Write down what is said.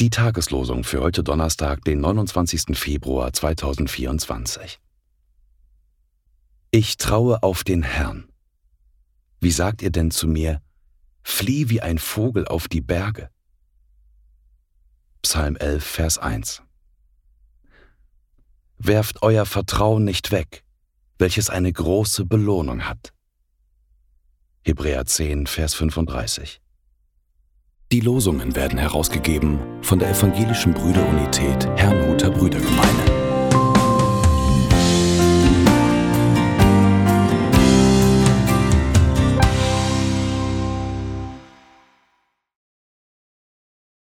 Die Tageslosung für heute Donnerstag, den 29. Februar 2024. Ich traue auf den Herrn. Wie sagt ihr denn zu mir, flieh wie ein Vogel auf die Berge? Psalm 11, Vers 1. Werft euer Vertrauen nicht weg, welches eine große Belohnung hat. Hebräer 10, Vers 35. Die Losungen werden herausgegeben von der Evangelischen Brüderunität Herrnhuter Brüdergemeine.